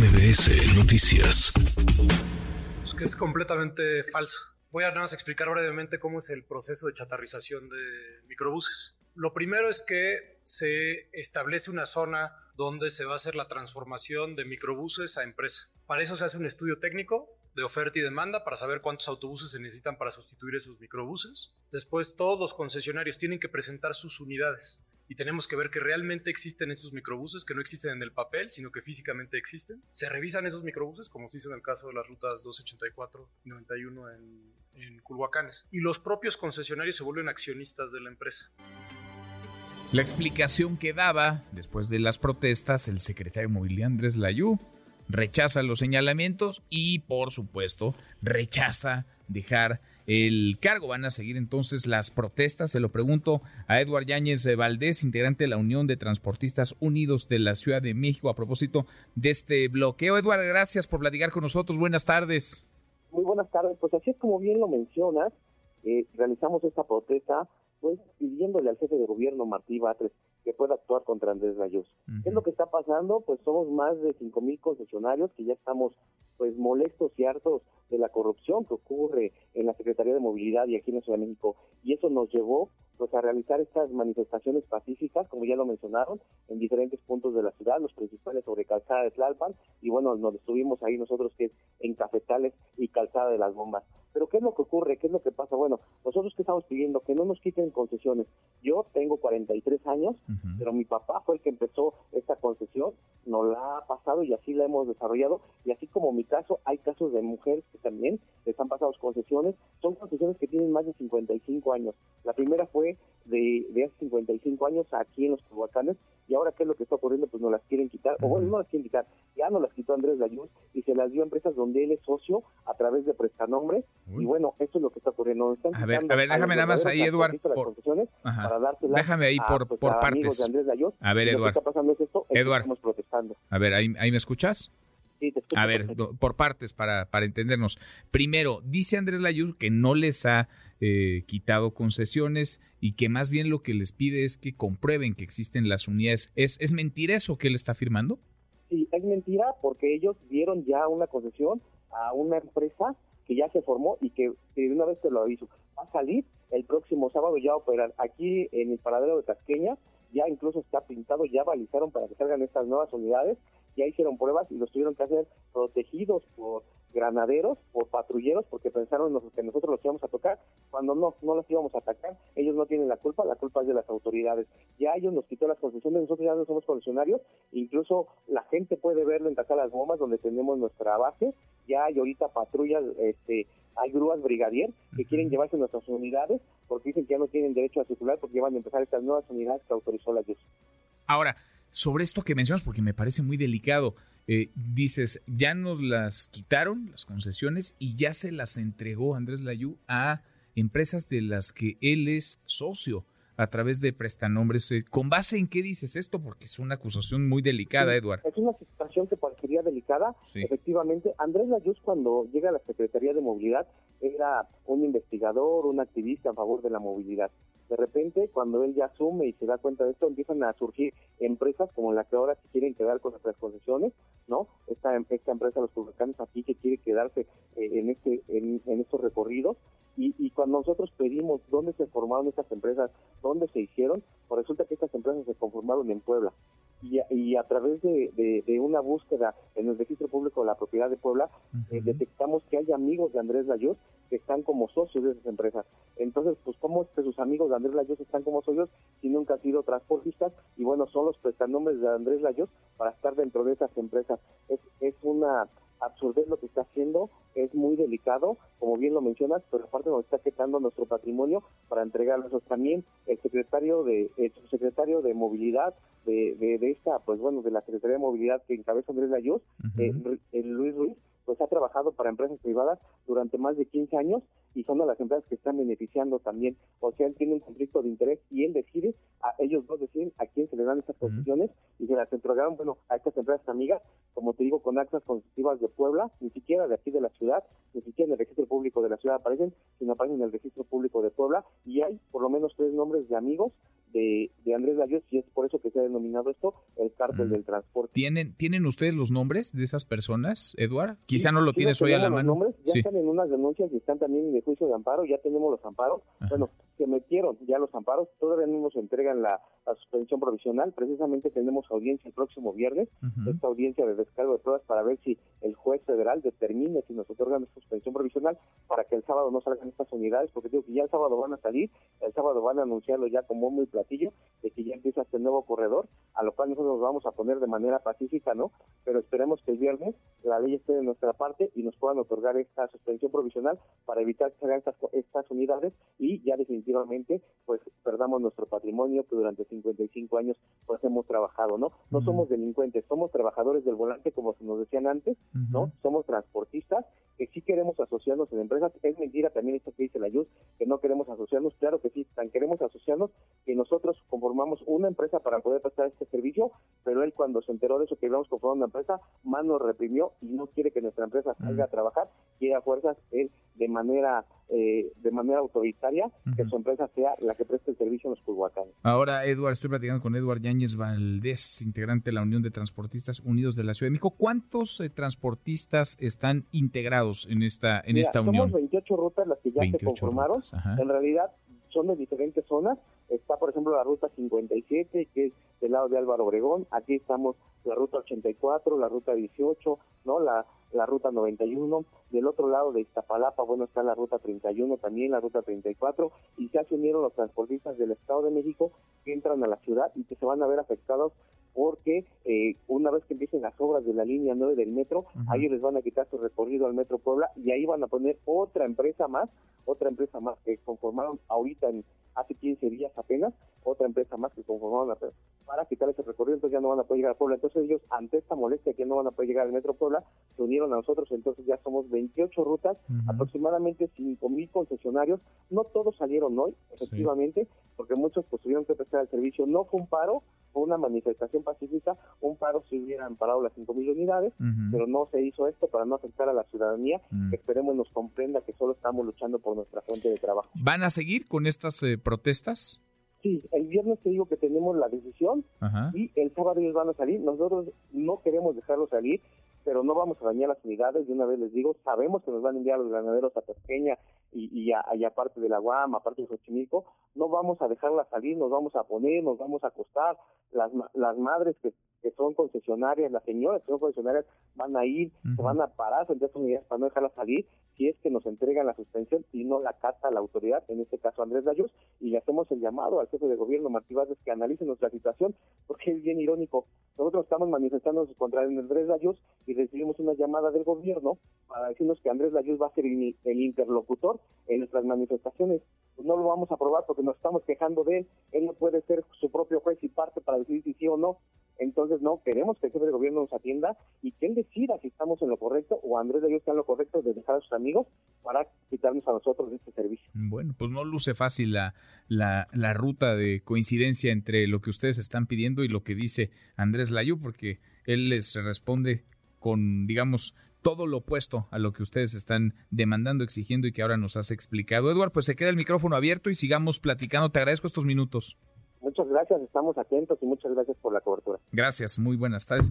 MBS Noticias. Es que es completamente falso. Voy a nada más explicar brevemente cómo es el proceso de chatarrización de microbuses. Lo primero es que se establece una zona donde se va a hacer la transformación de microbuses a empresa. Para eso se hace un estudio técnico de oferta y demanda para saber cuántos autobuses se necesitan para sustituir esos microbuses. Después todos los concesionarios tienen que presentar sus unidades y tenemos que ver que realmente existen esos microbuses, que no existen en el papel, sino que físicamente existen. Se revisan esos microbuses, como se hizo en el caso de las rutas 284 y 91 en, en Culhuacanes. Y los propios concesionarios se vuelven accionistas de la empresa. La explicación que daba después de las protestas el secretario Movilidad Andrés Layú rechaza los señalamientos y por supuesto rechaza dejar el cargo. Van a seguir entonces las protestas. Se lo pregunto a Eduard Yáñez Valdés, integrante de la Unión de Transportistas Unidos de la Ciudad de México, a propósito de este bloqueo. Eduard, gracias por platicar con nosotros. Buenas tardes. Muy buenas tardes. Pues así es como bien lo mencionas, eh, realizamos esta protesta pues pidiéndole al jefe de gobierno Martí Batres que pueda actuar contra Andrés Rayos. ¿Qué es lo que está pasando? Pues somos más de cinco mil concesionarios que ya estamos pues molestos y hartos de la corrupción que ocurre en la Secretaría de Movilidad y aquí en la Ciudad de México y eso nos llevó pues a realizar estas manifestaciones pacíficas, como ya lo mencionaron, en diferentes puntos de la ciudad, los principales sobre Calzada de Tlalpan, y bueno, nos estuvimos ahí nosotros que es en Cafetales y Calzada de las Bombas. Pero ¿qué es lo que ocurre? ¿Qué es lo que pasa? Bueno, nosotros que estamos pidiendo que no nos quiten concesiones. Yo tengo 43 años, pero mi papá fue el que empezó esta concesión, nos la ha pasado y así la hemos desarrollado, y así como mi caso, hay casos de mujeres que también les han pasado concesiones, son concesiones que tienen más de 55 años. La primera fue de, de hace 55 años aquí en los Tehuacanes y ahora qué es lo que está ocurriendo pues nos las quieren quitar o bueno no las quieren quitar ya no las quitó Andrés Layuz y se las dio a empresas donde él es socio a través de prestanombres y bueno esto es lo que está ocurriendo. A ver a ver déjame nada más ahí Eduardo déjame ahí por, pues, por partes. a ver Eduardo estamos protestando. A ver ahí, ahí me escuchas Sí, te a ver, por partes, para, para entendernos. Primero, dice Andrés Layuz que no les ha eh, quitado concesiones y que más bien lo que les pide es que comprueben que existen las unidades. ¿Es, es mentira eso que él está afirmando? Sí, es mentira porque ellos dieron ya una concesión a una empresa que ya se formó y que, de una vez te lo aviso, va a salir el próximo sábado ya a operar. Aquí en el paradero de Tasqueña, ya incluso está pintado, ya balizaron para que salgan estas nuevas unidades, ya hicieron pruebas y los tuvieron que hacer protegidos por granaderos, por patrulleros, porque pensaron que nosotros los íbamos a tocar, cuando no, no los íbamos a atacar, ellos no tienen la culpa, la culpa es de las autoridades. Ya ellos nos quitó las concesiones, nosotros ya no somos funcionarios, incluso la gente puede verlo en las Bombas, donde tenemos nuestra base, ya hay ahorita patrullas, este, hay grúas brigadier que quieren llevarse nuestras unidades, porque dicen que ya no tienen derecho a circular, porque van a empezar estas nuevas unidades que autorizó la JUS. Ahora, sobre esto que mencionas, porque me parece muy delicado, eh, dices, ya nos las quitaron, las concesiones, y ya se las entregó Andrés Layú a empresas de las que él es socio a través de prestanombres. Eh, ¿Con base en qué dices esto? Porque es una acusación muy delicada, Eduardo. Es una situación que parecería delicada. Efectivamente, Andrés Layuz cuando llega a la Secretaría de Movilidad era un investigador, un activista a favor de la movilidad. De repente, cuando él ya asume y se da cuenta de esto, empiezan a surgir empresas como la que ahora se quieren quedar con nuestras concesiones, ¿no? Esta, esta empresa, los publicanos aquí, que quiere quedarse eh, en este en, estos recorridos. Y, y, cuando nosotros pedimos dónde se formaron estas empresas, dónde se hicieron, pues resulta que estas empresas se conformaron en Puebla y, a través de, una búsqueda en el registro público de la propiedad de Puebla, eh, detectamos que hay amigos de Andrés Layos que están como socios de esas empresas. Entonces, pues, ¿cómo es que sus amigos de Andrés Layos están como socios si nunca han sido transportistas? Y bueno, son los prestanombres de Andrés Layos para estar dentro de esas empresas. Es, es una absurder lo que está haciendo, es muy delicado, como bien lo mencionas, pero aparte nos está quitando nuestro patrimonio para entregarlo. También el secretario de el subsecretario de movilidad de, de, esta, pues bueno, de la Secretaría de Movilidad que encabeza Andrés Layuz, eh, el Luis Ruiz, pues ha trabajado para empresas privadas durante más de 15 años y son de las empresas que están beneficiando también, o sea, él tiene un conflicto de interés y él decide, a ellos dos deciden a quién se le dan estas posiciones y se las entregaron, bueno, a estas empresas amigas, como te digo, con actas constitutivas de Puebla, ni siquiera de aquí de la ciudad, ni siquiera en el registro público de la ciudad aparecen, sino aparecen en el registro público de Puebla y hay por lo menos tres nombres de amigos de, Andrés Layos y es por eso que se ha denominado esto el cártel mm. del transporte. ¿Tienen, ¿Tienen ustedes los nombres de esas personas, Eduard? Quizá no lo tienes hoy a la mano. Nombres, ya están en unas denuncias y están también en el juicio de amparo, ya tenemos los amparos. Bueno, se metieron ya los amparos, todavía no nos entregan la, suspensión provisional, precisamente tenemos audiencia el próximo viernes, esta audiencia de descargo de pruebas para ver si el juez federal determine si nos otorgan esta suspensión provisional para que el sábado no salgan estas unidades, porque digo que ya el sábado van a salir, el sábado van a anunciarlo ya como muy platillo, de que ya empieza este nuevo corredor, a lo cual nosotros nos vamos a poner de manera pacífica, ¿no? Pero esperemos que el viernes la ley esté de nuestra parte y nos puedan otorgar esta suspensión provisional para evitar que salgan estas, estas unidades y ya definitivamente pues perdamos nuestro patrimonio que durante 55 años pues hemos trabajado, ¿no? No somos delincuentes, somos trabajadores del volante como se nos decían antes, ¿no? Somos transportistas que sí queremos asociarnos en empresas. Es mentira también esto que dice la YUS, que no queremos asociarnos. Claro que sí, tan queremos asociarnos que nosotros conformamos una empresa para poder prestar este servicio, pero él cuando se enteró de eso que íbamos a conformar una empresa, más nos reprimió y no quiere que nuestra empresa salga a trabajar, quiere a fuerzas él de manera eh, de manera autoritaria que su empresa sea la que preste el servicio en los Culhuacanes. Ahora, Eduard, estoy platicando con Eduard Yáñez Valdés, integrante de la Unión de Transportistas Unidos de la Ciudad de México. ¿Cuántos eh, transportistas están integrados en esta en esta unión? Somos 28 rutas las que ya se conformaron. En realidad son de diferentes zonas. Está, por ejemplo, la ruta 57, que es del lado de Álvaro Obregón. Aquí estamos la ruta 84, la ruta 18, ¿no? La, la ruta 91. Del otro lado de Iztapalapa, bueno, está la ruta 31, también la ruta 34. Y ya se unieron los transportistas del Estado de México que entran a la ciudad y que se van a ver afectados porque eh, una vez que empiecen las obras de la línea 9 del metro, ahí les van a quitar su recorrido al Metro Puebla y ahí van a poner otra empresa más, otra empresa más que conformaron ahorita en hace 15 días apenas, otra empresa más que conformaron para quitar ese recorrido, entonces ya no van a poder llegar a Puebla. Entonces ellos, ante esta molestia que no van a poder llegar al Metro Puebla, se unieron a nosotros, entonces ya somos 28 rutas, aproximadamente 5 mil concesionarios, no todos salieron hoy, efectivamente, porque muchos pues tuvieron que prestar el servicio, no fue un paro, fue una manifestación pacífica, un paro si hubieran parado las 5.000 unidades, pero no se hizo esto para no afectar a la ciudadanía, esperemos nos comprenda que solo estamos luchando por nuestra fuente de trabajo. ¿Van a seguir con estas eh, protestas? Sí, el viernes te digo que tenemos la decisión y el sábado ellos van a salir. Nosotros no queremos dejarlos salir, pero no vamos a dañar las unidades. De una vez les digo, sabemos que nos van a enviar los granaderos a Pequeña y, y, a, aparte de la Guam, aparte de Xochimilco. No vamos a dejarlas salir, nos vamos a poner, nos vamos a acostar. Las, las madres que, que son concesionarias, las señoras que son concesionarias van a ir, se van a parar frente a estas unidades para no dejarlas salir si es que nos entregan la suspensión y no la cata la autoridad, en este caso Andrés Dayos, y le hacemos el llamado al jefe de gobierno, Martí Vázquez, que analice nuestra situación, porque es bien irónico. Nosotros estamos manifestándonos contra Andrés Dayos y recibimos una llamada del gobierno para decirnos que Andrés Dayos va a ser el interlocutor en nuestras manifestaciones. Pues no lo vamos a aprobar porque nos estamos quejando de él. Él no puede ser su propio juez y parte para decidir si sí o no. Entonces, no, queremos que el jefe de gobierno nos atienda y que él decida si estamos en lo correcto o Andrés Dayos está en lo correcto de dejar a sus amigos para quitarnos a nosotros de este servicio. Bueno, pues no luce fácil la, la, la ruta de coincidencia entre lo que ustedes están pidiendo y lo que dice Andrés Layú, porque él les responde con, digamos, todo lo opuesto a lo que ustedes están demandando, exigiendo y que ahora nos has explicado. Eduardo, pues se queda el micrófono abierto y sigamos platicando. Te agradezco estos minutos. Muchas gracias, estamos atentos y muchas gracias por la cobertura. Gracias, muy buenas tardes.